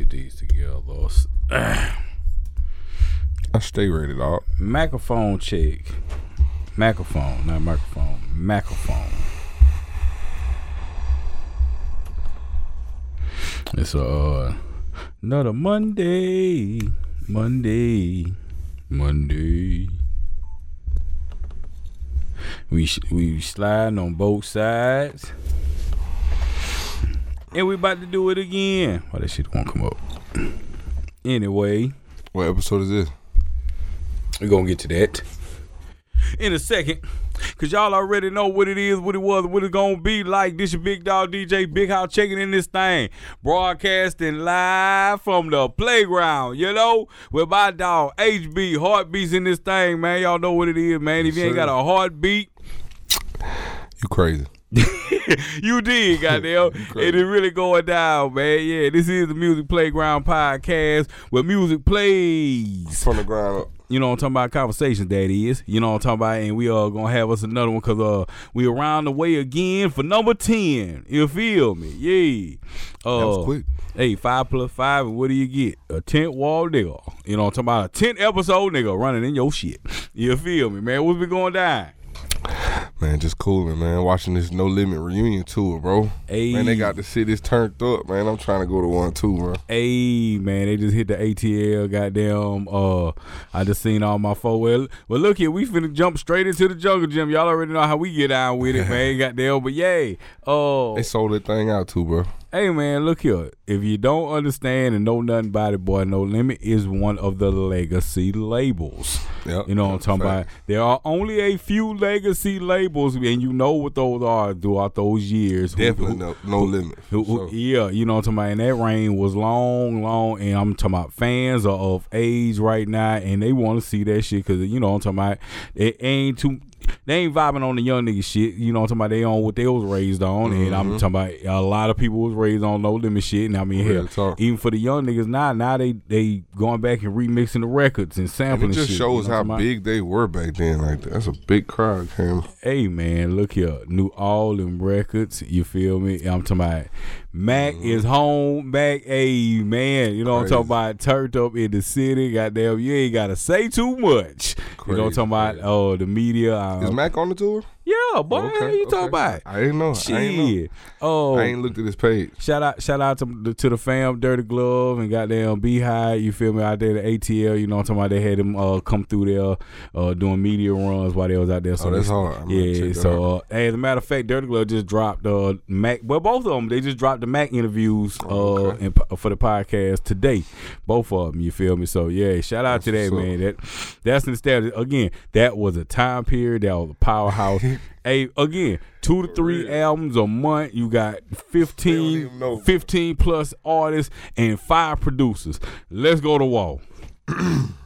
get these together. I stay ready, dog. Microphone check. Microphone, not microphone. Microphone. It's a, uh another Monday. Monday. Monday. We sh- we sliding on both sides. And we about to do it again. Why that shit won't come up? Anyway, What episode is this? we're gonna get to that in a second. Cause y'all already know what it is, what it was, what it's gonna be like. This your big dog DJ Big House checking in this thing. Broadcasting live from the playground, you know, with my dog HB Heartbeatz in this thing, man. Y'all know what it is, man. If you ain't got a heartbeat, You crazy? you did, goddamn. it is really going down, man. Yeah, this is the Music Playground podcast where music plays. From the ground up. You know what I'm talking about? Conversations, that is. You know what I'm talking about? And we are going to have us another one because uh, we around the way again for number 10. You feel me? Yeah. Uh, That was quick. Hey, five plus five, and what do you get? A tent wall nigga. You know what I'm talking about? A tent episode nigga running in your shit. You feel me, man? What's been going down? Man, just cooling, man. Watching this No Limit reunion tour, bro. Hey. Man, they got the cities turned up, man. I'm trying to go to one too, bro. Hey man, they just hit the ATL. Goddamn. Uh, I just seen all my folks. Well, well, look here, we finna jump straight into the jungle gym. Y'all already know how we get down with it, man. Goddamn. But yay. Uh, They sold that thing out too, bro. hey man, look here. If you don't understand and know nothing about it, boy, No Limit is one of the legacy labels. Yep. You know what I'm talking Fact. about? There are only a few legacy labels, and you know what those are throughout those years. Definitely who- no, no limit. who- who- So, yeah, you know what I'm talking about. And that reign was long, long, and I'm talking about fans are of age right now, and they want to see that shit because you know what I'm talking about. It ain't too. They ain't vibing on the young nigga shit. You know what I'm talking about. They on what they was raised on, and I'm mm-hmm. talking about a lot of people was raised on no limit shit. And I mean, Real hell, talk. even for the young niggas now, now they they going back and remixing the records and and sampling. it just shit, shows you know how I'm talking about? big they were back then. Like that's a big crowd came. Hey man, look here. New all them records. You feel me? I'm talking about Mac is home back. Hey man, you know what I'm talking about? Turned up in the city. Goddamn, you ain't gotta say too much. you know what I'm talking about? Oh, the media. Uh, Is Mac on the tour? Yeah, boy. Okay, you okay. talking about? I didn't know. I ain't know. Shit. Oh, I ain't looked at his page. Shout out, shout out to the, to the fam, Dirty Glove and goddamn Beehive. You feel me out there, the ATL. You know what I'm talking about? They had them uh, come through there uh, doing media runs while they was out there. So Oh, that's they- hard. I'm Yeah. So uh, hey, as a matter of fact, Dirty Glove just dropped uh, Mac. Well, both of them they just dropped the Mac interviews uh, Oh, okay. in, for the podcast today. Both of them. You feel me? So yeah, shout out to that That's man. That that's instead again. That was a time period. That was a powerhouse. hey, again, two to three albums a month. You got 15, 15 plus artists and five producers. Let's go to wall.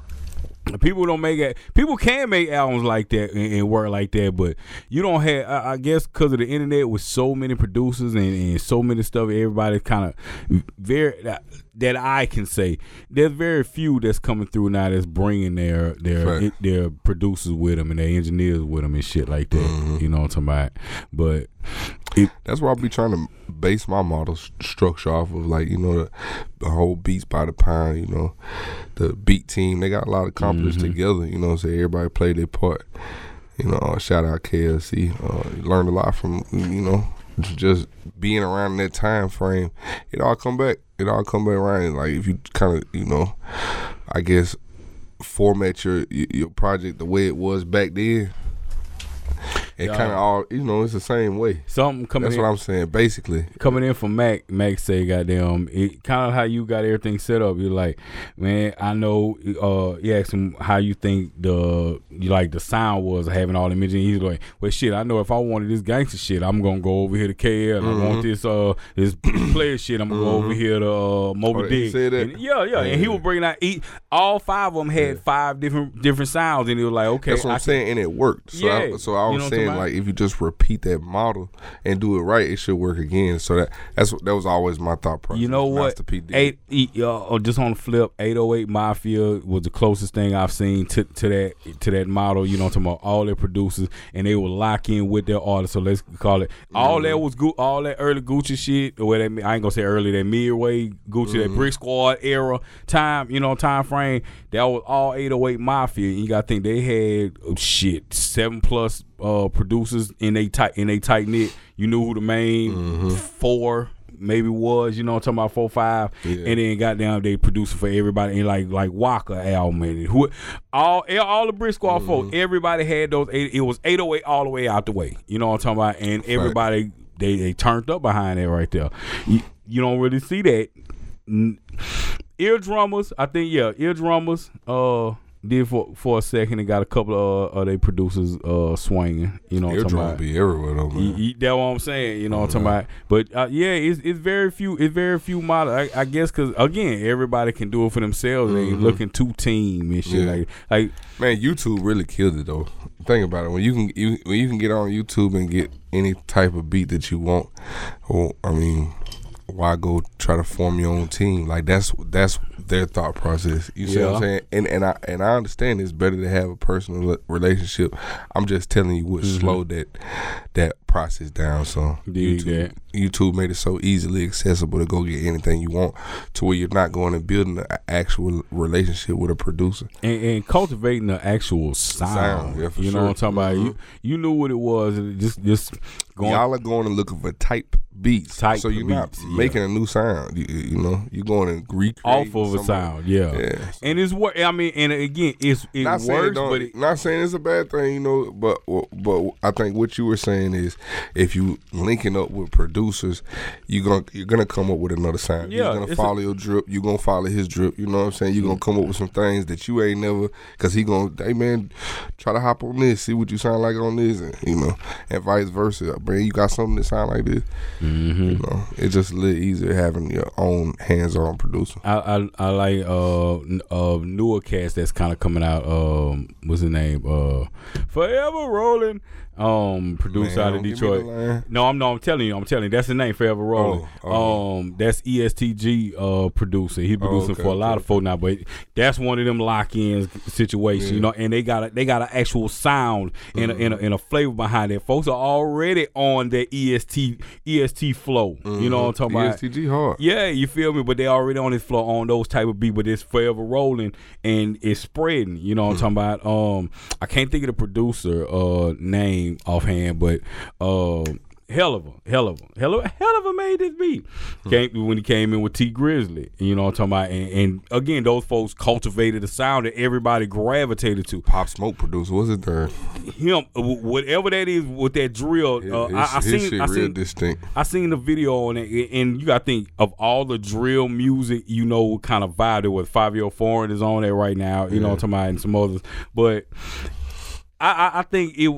People don't make it. People can make albums like that and, and work like that, but you don't have. I, I guess because of the internet, with so many producers and, and so many stuff, everybody kind of very that, that I can say. There's very few that's coming through now that's bringing their their Right. their producers with them and their engineers with them and shit like that. Mm-hmm. You know what I'm talking about? But it, That's why I be trying to base my model s- structure off of like you know the, the whole beats by the pound. You know, the beat team they got a lot of accomplished Mm-hmm. together. You know, so everybody played their part. You know, uh, shout out KLC. Uh, learned a lot from you know just being around that time frame. It all come back. It all come back around. Like if you kind of you know, I guess format your your project the way it was back then. It kind of all you know. It's the same way. something coming That's in, what I'm saying. Basically, coming in from Mac, Mac say, "Goddamn, it kind of how you got everything set up." You're like, man, I know. Uh, you asked him how you think the you like the sound was having all the images. He's like, well, shit, I know if I wanted this gangster shit, I'm gonna go over here to KL. And I want this uh this player shit. I'm gonna go over here to uh, Mo B. Oh, he Dick. And yeah, yeah, and he Yeah. was bringing out each. All five of them had five different different sounds, and it was like, okay, that's what I I'm saying, and it worked. So, I, Yeah. so I You was know what I'm saying about? like if you just repeat that model and do it right, it should work again. So that that's what- that was always my thought process. You know what? Eight, uh, just on the flip, 808 Mafia was the closest thing I've seen to, to that to that model. You know, about all their producers, and they will lock in with their artists. So let's call it all that was good. All that early Gucci shit, or that I ain't gonna say early, that midway Gucci, that Brick Squad era time. You know, time frame. That was all 808 Mafia. And you gotta think they had oh, shit seven plus uh, producers in a tight in a tight knit. You knew who the main four maybe was, you know, I'm talking about four five, Yeah. and then goddamn they producing for everybody and like like Waka album and who all all the Brick Squad folk, everybody had those. Eight, it was 808 all the way out the way, you know what I'm talking about, and everybody they they turned up behind that right there. You, you don't really see that. N- Eardrummers, I think yeah, eardrummers. Uh, did for for a second and got a couple of uh, they producers uh swinging. You know what I'm talking about. be everywhere though, man. You, that's what I'm saying. You know what I'm talking about. But uh, yeah, it's it's very few. It's very few models. I, I guess because again, everybody can do it for themselves. They ain't looking too team and shit Yeah. like like. Man, YouTube really killed it though. Think about it. When you can you, when you can get on YouTube and get any type of beat that you want, or I mean, why go try to form your own team? Like that's that's their thought process. You see what I'm saying? And and I and I understand it's better to have a personal relationship. I'm just telling you what mm-hmm. slowed that that process down. So Dig YouTube that. YouTube made it so easily accessible to go get anything you want, to where you're not going and building an actual relationship with a producer. And, and cultivating the actual sound, Sound, yeah, for you know what I'm talking about. You mm-hmm. you knew what it was. and Just just going. Y'all are going and looking for type beats. Type so you're beats, not yeah. making a new sound. You, you know, you're going and recreate off of a sound, yeah. Yeah. And it's what I mean, and again, it's it Not saying, works, but it, not saying it's a bad thing, you know, but but I think what you were saying is if you linking up with producers, you're gonna you're gonna come up with another sound. Yeah, you're gonna it's a- follow your drip. You're gonna follow his drip. You know what I'm saying? You're gonna come up with some things that you ain't never, cause he gonna, hey man, try to hop on this, see what you sound like on this, and you know, and vice versa. Man, you got something that sound like this. Mm-hmm. You know, it's just a little easier having your own hands-on producer. I, I I like uh uh newer cast that's kind of coming out. Um, what's the name? Uh, Forever Rolling. Um, producer Man, out of don't give me Detroit. No, I'm no, I'm telling you, I'm telling you, that's the name, Forever Rolling. Oh, oh. Um, that's ESTG uh producer. He's producing okay, for a lot okay. of folk now, but that's one of them lock-in situations, you know. And they got a, they got an actual sound and a, and, a, and a flavor behind it. Folks are already on their E EST EST flow. You know what I'm talking about? ESTG hard. Yeah, you feel me? But they already on this flow on those type of beat, but it's forever rolling and it's spreading. You know what I'm talking about? Um, I can't think of the producer uh name offhand, but uh, hell of a hell of a hell of a hell of a made this beat. Came when he came in with Tee Grizzley. You know what I'm talking about? And, and again, those folks cultivated a sound that everybody gravitated to. Pop Smoke producer. was it there? Him, uh, whatever that is with that drill. Uh, his, I, I his seen, shit I real seen, distinct. I seen the video on it, and you got to think of all the drill music, you know, what kind of vibe it was. Fivio Foreign is on it right now, you know, what I'm talking about, and some others. But I, I, I think it.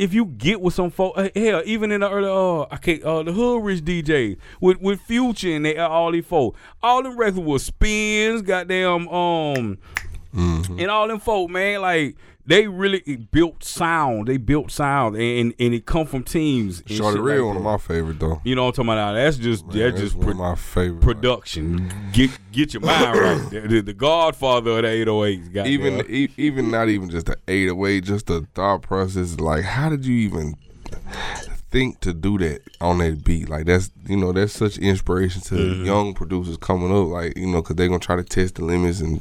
If you get with some folk, uh, hell, even in the early, uh, I can't, uh, the hood rich DJs with with Future and they, uh, all these folk, all them records was spins, goddamn, um, and all them folk, man, like they really built sound. They built sound, and and it come from teams. Shorty Real, like one of my favorite though. You know what I'm talking about? Now, That's just Man, that's that's just one pro- my favorite. production. Get get your mind right. The, the, the Godfather of the 808s. Goddamn. even e- even not even just the 808, just the thought process. Like, how did you even think to do that on that beat? Like, that's you know that's such inspiration to Mm-hmm. young producers coming up. Like, you know, because they're gonna try to test the limits and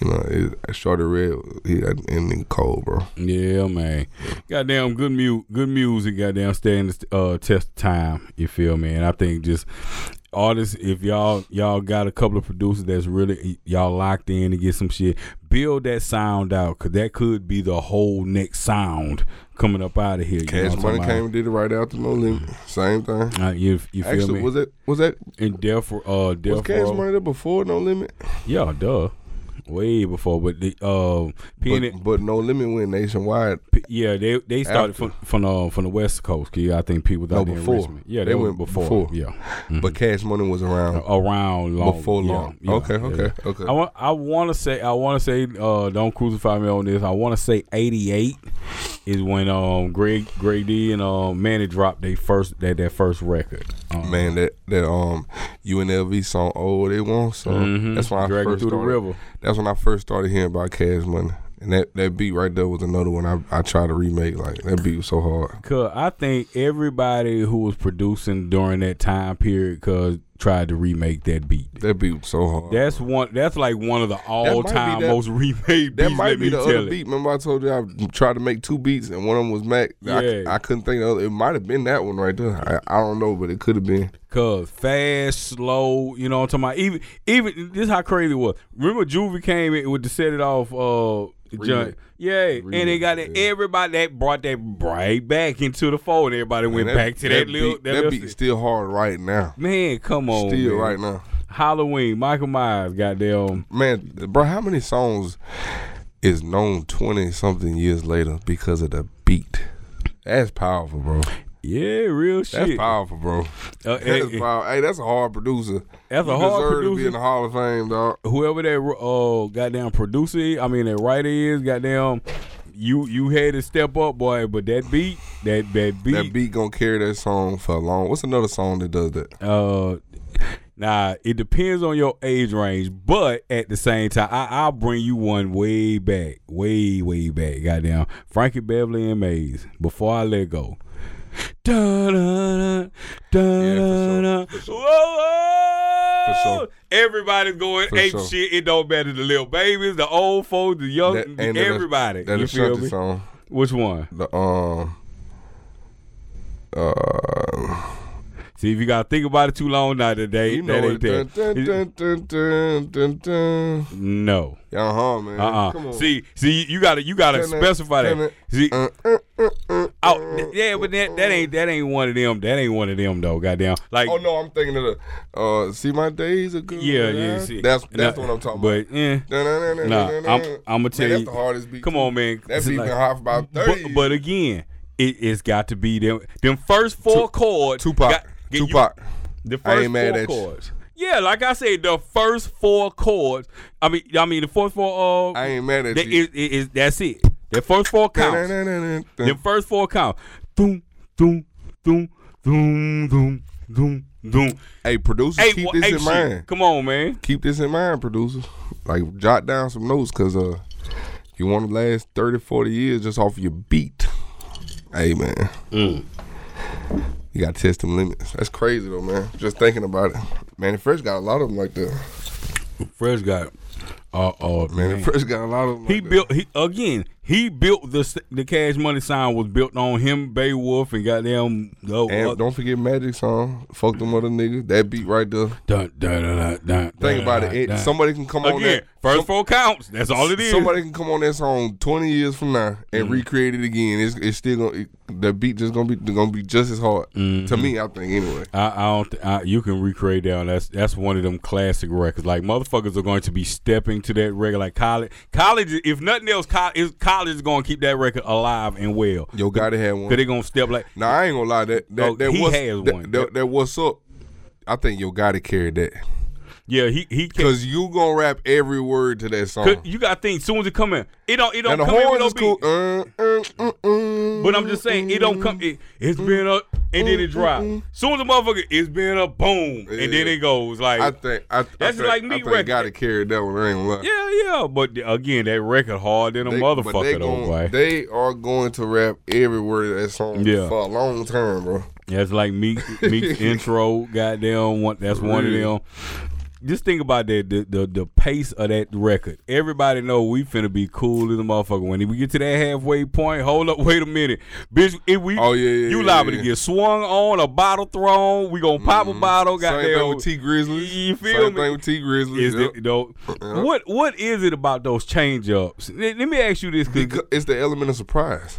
you know, it, Shawty Redd, he and then Cole, bro. Yeah, man. Goddamn good mu- good music, goddamn stand the uh, test of time. You feel me? And I think just artists, if y'all y'all got a couple of producers that's really y'all locked in to get some shit, build that sound out, cause that could be the whole next sound coming up out of here. Cash Money came and did it right after No Limit. Same thing. Uh, you, you feel Actually, me? was that was that and Death, uh, was Death Cash Row. Money there before No Limit? Yeah, duh. Way before, but the uh, P- But, but No Limit went nationwide. P- yeah, they they started After. from from the from the West Coast. 'cause I think people No, out there in before. Yeah, They they, went went before. before. Yeah, Mhm. But Cash Money was around around long before yeah, long. yeah, okay, yeah. okay, okay. I want I want to say I want to say uh, don't crucify me on this. I want to say eighty eight, is when um Greg Greg D and um Mannie dropped their first that that first record. Um, Man, that that um UNLV song "Oh They Want," so Mhm. that's when I Dragging first Through the started. River. That's when I first started hearing about Cash Money, and that, that beat right there was another one I I tried to remake. Like that beat was so hard. Cause I think everybody who was producing during that time period, cause tried to remake that beat. That beat was so hard. That's one. That's like one of the all-time most remade that beats. might be the other beat. Remember I told you I tried to make two beats and one of them was Mac. Yeah. I, I couldn't think of. It might have been that one right there. I, I don't know, but it could have been. Cause fast, slow, you know what I'm talking about. Even even this how crazy it was. Remember Juvie came in with the set it off uh joint. Yeah, and they got that yeah. everybody that brought that right back into the fold. Everybody went Man, back to that, little beat, that, that little beat still hard right now. Man, come on. Still man. right now. Halloween, Michael Myers, goddamn. Man, bro, how many songs is known twenty something years later because of the beat? That's powerful, bro. Yeah, real shit. That's powerful, bro. Uh, That's eh, powerful. Hey, that's a hard producer. That's a hard deserve to be in the Hall of Fame, dog. whoever that uh goddamn producer, I mean that writer is, goddamn, you you had to step up, boy. But that beat, that that beat, That beat gonna carry that song for a long. What's another song that does that? uh, nah, it depends on your age range, but at the same time, I, I'll bring you one way back, way way back, goddamn, Frankie Beverly and Maze. Before I let go. Da, da, da, da, da, for sure. Whoa, whoa. For sure. Everybody's going For ape sure. shit. It don't matter the little babies, the old folks, the young, That- and everybody. That you feel me? song. Which one? The um uh See, if you gotta think about it too long now today, you that know ain't it. that. Dun, dun, dun, dun, dun. No. Uh huh, man. Uh Come uh. See, see, you gotta you gotta dun, specify dun, that. See, Uh, uh, uh, uh, oh, yeah, but that that ain't that ain't one of them. That ain't one of them though. Goddamn. Like, Oh no, I'm thinking of the uh see my days are good. yeah, yeah. See, That's that's what I'm talking but, about. yeah. Nah, I'm I'm gonna tell man, you. that's the hardest beat. Come on, man. That beat like- been hot for about thirty. But, but again, it, it's got to be them them first four chords. Tupac, got- get you- Tupac. the I first ain't mad four at you. chords. Yeah, like I said, the first four chords. I mean, I mean the first four. Uh, I ain't mad at that you. is, is, is- that's it. The first four counts. The first four count. Doom, doom, doom, doom, doom, doom, doom. Hey, producers, Hey, keep wha- this hey, in shit. mind. Come on, man. Keep this in mind, producers. Like, jot down some notes, cause uh, you want to last 30, 40 years just off your beat. Hey, man. Mm. You got to test them limits. That's crazy, though, man. Just thinking about it. Man, the Fresh got a lot of them like that. Fresh got. Uh, uh, Man, the Fresh got a lot of them He like that. built he again. He built the the Cash Money sign was built on him, Beowulf, and goddamn. Uh, And uh, don't forget Magic song. Fuck them other niggas. That beat right there. dun, dun, dun, dun, Think about it. dun, it. dun. Somebody can come on again. that. First some- four counts. That's all it is. Somebody can come on that song twenty years from now and Mm-hmm. recreate it again. It's, it's still gonna it, the beat just gonna be gonna be just as hard Mm-hmm. to me. I think anyway. I, I don't. Th- I, you can recreate that. That's that's one of them classic records. Like motherfuckers are going to be stepping to that record. Like college, college. If nothing else, college, college is going to keep that record alive and well. Yo, gotta have one. Cause they gonna step like. Nah, I ain't gonna lie. That that, Oh, that he what's, has that, one. That, that what's up. I think Yo gotta carry that Yeah, he he. Can, because you gonna rap every word to that song. You gotta think. Soon as it come in, it don't. It don't and the come in with no is cool. beat. Uh, uh, uh, uh, But I'm just saying, it don't come. It, it's mm-hmm. been up and then it mm-hmm. drop. Soon as the motherfucker, it's been a boom, and then it goes like. I think I, That's I think, like me I record. Gotti carried that one. I ain't yeah, yeah. But again, that record hard than a They- motherfucker they though, boy. They are going to rap every word of that song Yeah. for a long time, bro. That's like Meek Meek's intro, goddamn one that's one of them. Just think about that the, the the pace of that record. Everybody know we finna be cool as a motherfucker. When we get to that halfway point, hold up, wait a minute. Bitch, if we Oh, yeah, yeah, you yeah, liable yeah. to get swung on, a bottle thrown, we gonna pop a mm-hmm. bottle, Same goddamn. thing with Tee Grizzley's. You feel Same me? thing with Tee Grizzley's. is Yep. it, though, Yeah. what what is it about those change ups? Let, let me ask you this, cause Because it's the element of surprise.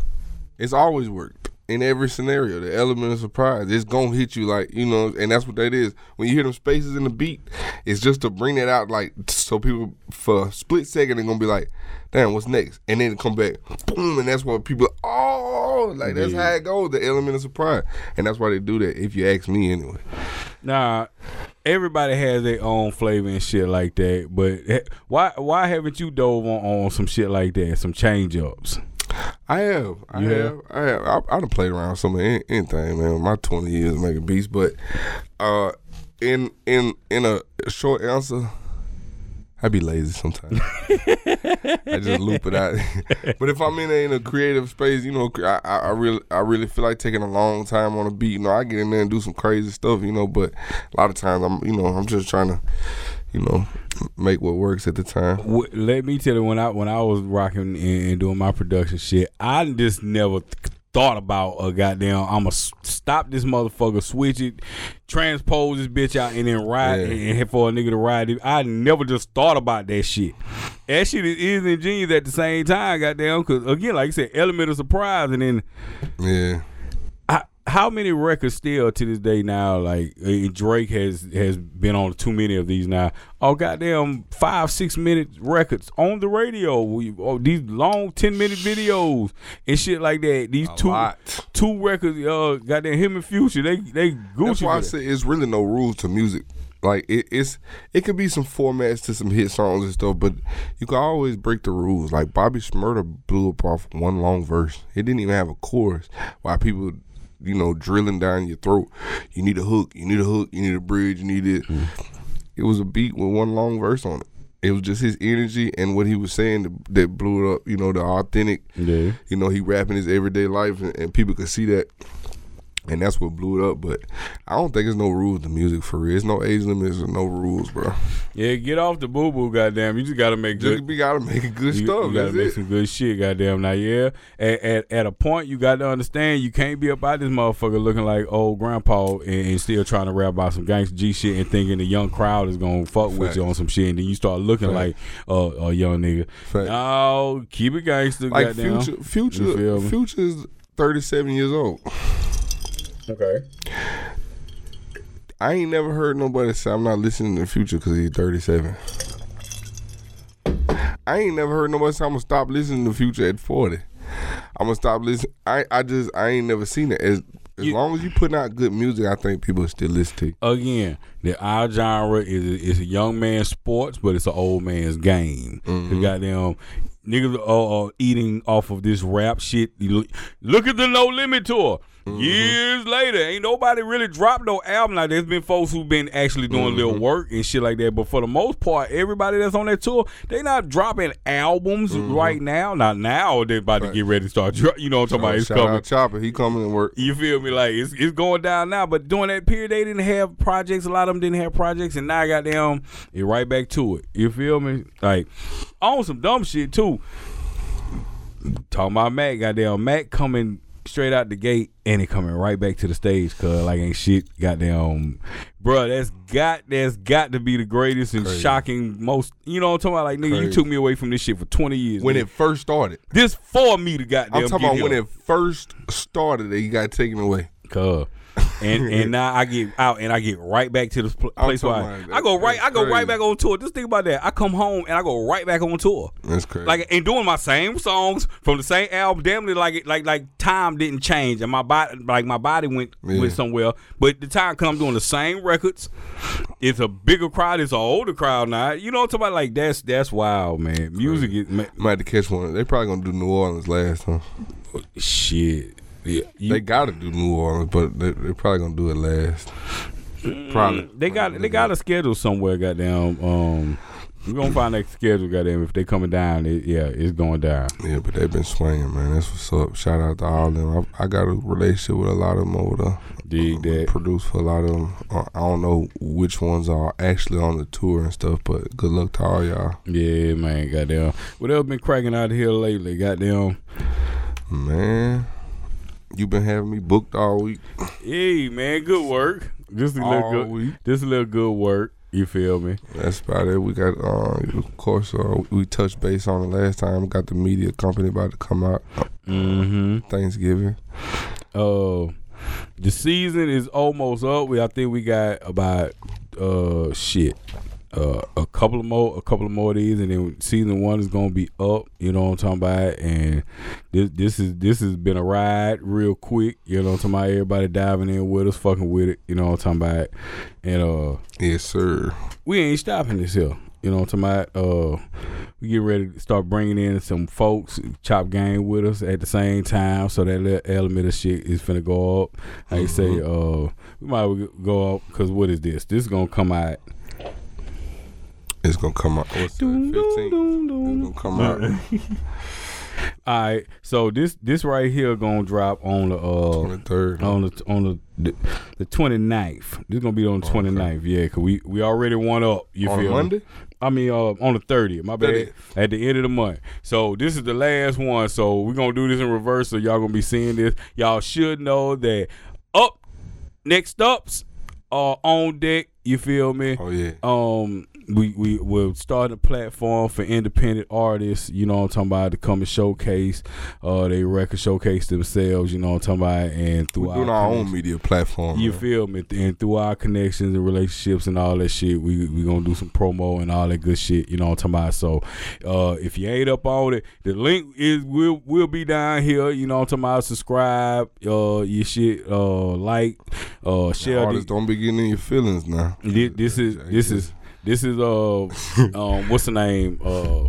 It's always worked in every scenario. The element of surprise. It's gonna hit you like you know, and that's what that is. When you hear them spaces in the beat, it's just to bring that out, like so people for a split second they're gonna be like, "Damn, what's next?" And then come back, boom, and that's what people. Oh, like that's Yeah. how it goes. The element of surprise, and that's why they do that. If you ask me, anyway. Nah, everybody has their own flavor and shit like that. But eh, why why haven't you dove on, on some shit like that, some change ups? I have, I have, I have. I, I done played around with some anything, man. My twenty years making beats, but uh, in in in a short answer, I be lazy sometimes. I just loop it out. but if I'm in a, in a creative space, you know, I, I I really I really feel like taking a long time on a beat. You know, I get in there and do some crazy stuff. You know, but a lot of times I'm you know I'm just trying to you know make what works at the time. Let me tell you, when I when I was rocking and, and doing my production shit, I just never th- thought about a goddamn. I'ma stop this motherfucker, switch it, transpose this bitch out, and then ride Yeah. and, and for a nigga to ride it. I never just thought about that shit. That shit is, is ingenious at the same time, goddamn. Because again, like I said, element of surprise, and then Yeah. How many records still to this day now? Like uh, Drake has has been on too many of these now. Oh goddamn, five six minute records on the radio. We, oh, these long ten minute videos and shit like that. These A two lot. two records. Uh, goddamn him and Future. They they Gucci. That's why I say it's really no rules to music. Like it, it's it could be some formats to some hit songs and stuff, but you can always break the rules. Like Bobby Shmurda blew up off one long verse. It didn't even have a chorus. Why people, you know, drilling down your throat. You need a hook. You need a hook. You need a bridge. You need it. Mm-hmm. It was a beat with one long verse on it. It was just his energy and what he was saying that, that blew it up. You know, the authentic Yeah. you know, he rapping his everyday life, and, and people could see that, and that's what blew it up. But I don't think there's no rules to music for real. There's no age limits or no rules, bro. Yeah, get off the boo boo, goddamn. You just gotta make good. Just we gotta make a good You, stuff. you gotta that's make it. some good shit, goddamn. Now, yeah, at, at at a point you got to understand you can't be up out this motherfucker looking like old grandpa and, and still trying to rap about some gangster G shit and thinking the young crowd is gonna fuck with you on some shit, and then you start looking Facts. like uh, a young nigga. Facts. No, keep it gangster, like goddamn. future, future, is 37 years old. Okay. I ain't never heard nobody say I'm not listening to the Future because he's 37. I ain't never heard nobody say I'm gonna stop listening to the Future at 40. I'm gonna stop listening. I I just I ain't never seen it. As as You- long as you putting out good music, I think people still listen to you. again, the our genre is is a young man's sports, but it's an old man's game. Mm-hmm. The goddamn niggas are, are eating off of this rap shit. You look, look at the No Limit tour. Mm-hmm. Years later, ain't nobody really dropped no album. Like there's been folks who've been actually doing Mm-hmm. little work and shit like that. But for the most part, everybody that's on that tour, they not dropping albums Mm-hmm. right now. Not now. They're about to get ready to start. You know what I'm talking about? It's Shout coming. Chopper, he coming to work. You feel me? Like it's it's going down now, but during that period they didn't have projects. A lot of them didn't have projects, and now I got them. It right back to it. You feel me? Like on some dumb shit too. Talking about Mac, goddamn Mac coming straight out the gate and it coming right back to the stage, cause like ain't shit. Goddamn, bruh, that's got that's got to be the greatest and Crazy. shocking most. You know what I'm talking about? Like nigga, you took me away from this shit for 20 years. When nigga. it first started, this for me to goddamn. I'm talking about when it first started, that you got taken away. Cuz. And and now I get out and I get right back to the pl- place where I, I go right I go that's right back on tour. Just think about that. I come home and I go right back on tour. That's crazy. Like and doing my same songs from the same album, damn near like it like like time didn't change and my body like my body went Yeah. went somewhere. But the time come doing the same records. It's a bigger crowd, it's an older crowd now. You know what I'm talking about? Like that's that's wild, man. Music is ma- Might have to catch one. They probably gonna do New Orleans last, huh? shit. Yeah. You- they gotta do New Orleans, but they they probably gonna do it last. Probably. They got they got a schedule somewhere, goddamn. Um, we're gonna find that schedule, goddamn. If they coming down, it, yeah, it's going down. Yeah, but they've been swinging, man. That's what's up. Shout out to all of them. I, I got a relationship with a lot of them over there. Dig that. Produce for a lot of them. Uh, I don't know which ones are actually on the tour and stuff, but good luck to all y'all. Yeah, man, goddamn. What else been cracking out here lately, goddamn? Man, you been having me booked all week. Hey, man, good work. Just a little All good, week. just a little good work. You feel me? That's about it. We got, uh, of course, uh, we touched base on the last time. We got the media company about to come out Mm-hmm. Thanksgiving. Uh, the season is almost up. We I think we got about uh shit. Uh, a couple of more, a couple of more of these, and then season one is gonna be up. You know what I'm talking about? And this, this is this has been a ride, real quick. You know what I'm talking about? Everybody diving in with us, fucking with it. You know what I'm talking about? And uh, Yes, sir. we ain't stopping this here. You know what I'm talking about? Uh, we get ready to start bringing in some folks, chop game with us at the same time. So that little element of shit is finna go up. How you say? Uh, we might go up because what is this? This is gonna come out. It's gonna come out. What's the 15th? It's gonna come out All right, so this this right here gonna drop on the uh 23rd. on the on the the, the 29th. This gonna be on the 29th, yeah, cause we we already one up. You On feel me? Monday? I mean, uh, on the 30th. My bad. 30th. At the end of the month. So this is the last one. So we're gonna do this in reverse. So y'all gonna be seeing this. Y'all should know that up next ups are on deck. You feel me? Oh yeah. um we we will start a platform for independent artists, you know what I'm talking about, to come and showcase uh they record showcase themselves, you know what I'm talking about, and through We're doing our own media platform. You man. feel me? And through our connections and relationships and all that shit, we we gonna do some promo and all that good shit. You know what I'm talking about? So, uh, if you ain't up on it, the link is will will be down here. You know what I'm talking about? Subscribe, uh, your shit, uh, like, uh, share. Artists don't be getting in your feelings now. Thi- This is this is this is uh um what's the name uh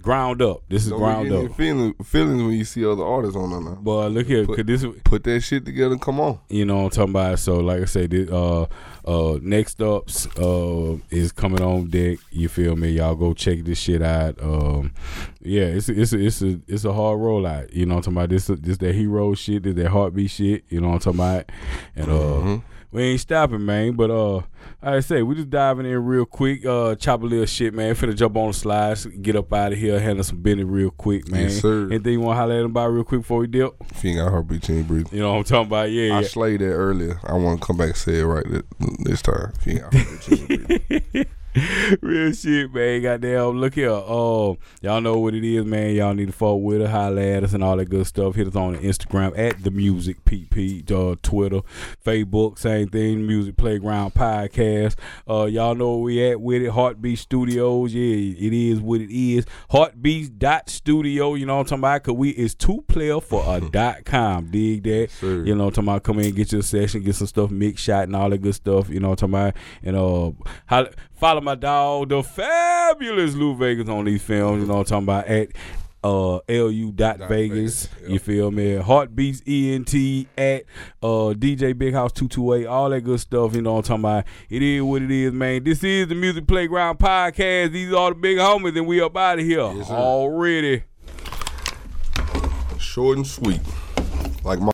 ground up. This is Don't ground up. your feelings, when you see other artists on there now. But look here, Put- this Put that shit together. Come on. you know what I'm talking about. So like I said, this, uh uh next ups uh is coming on deck. You feel me? Y'all go check this shit out. Um yeah, it's a, it's a, it's a it's a hard rollout. You know what I'm talking about? This this that hero shit, this that heartbeat shit. You know what I'm talking about? And uh. Mhm. We ain't stopping, man. But uh, like I say, we just diving in real quick. Uh, chop a little shit, man. Finna jump on the slides, get up out of here, handle some business real quick, man. Yes, sir. Anything you want to holler at him about real quick before we dip? If you ain't got heartbeat, you ain't breathing. You know what I'm talking about? Yeah, I yeah. slayed that earlier. I want to come back and say it right th- this time. If you ain't got heartbeat, you ain't breathing. Real shit, man. Goddamn, look here. Oh, y'all know what it is, man. Y'all need to follow with us, holla at us, and all that good stuff. Hit us on Instagram at the Music PP, uh, Twitter, Facebook, same thing. Music Playground Podcast. Uh, y'all know where we at with it. Heartbeat Studios. Yeah, it is what it is. Heartbeats dot studio. You know what I'm talking about? Cause we is two player for a dot com. Dig that. Sir. You know what I'm talking about? Come in and get your session, get some stuff mix shot and all that good stuff. You know what I'm talking about? And uh holla, follow my dog, the fabulous Lou Vegas on these films, you know what I'm talking about at uh lu dot Vegas. Vegas, yep. You feel me? Heartbeatz ENT at uh DJ Big House 228, all that good stuff, you know what I'm talking about. It is what it is, man. This is the Music Playground Podcast. These are the big homies, and we up out of here Yes, already. Short and sweet. Like my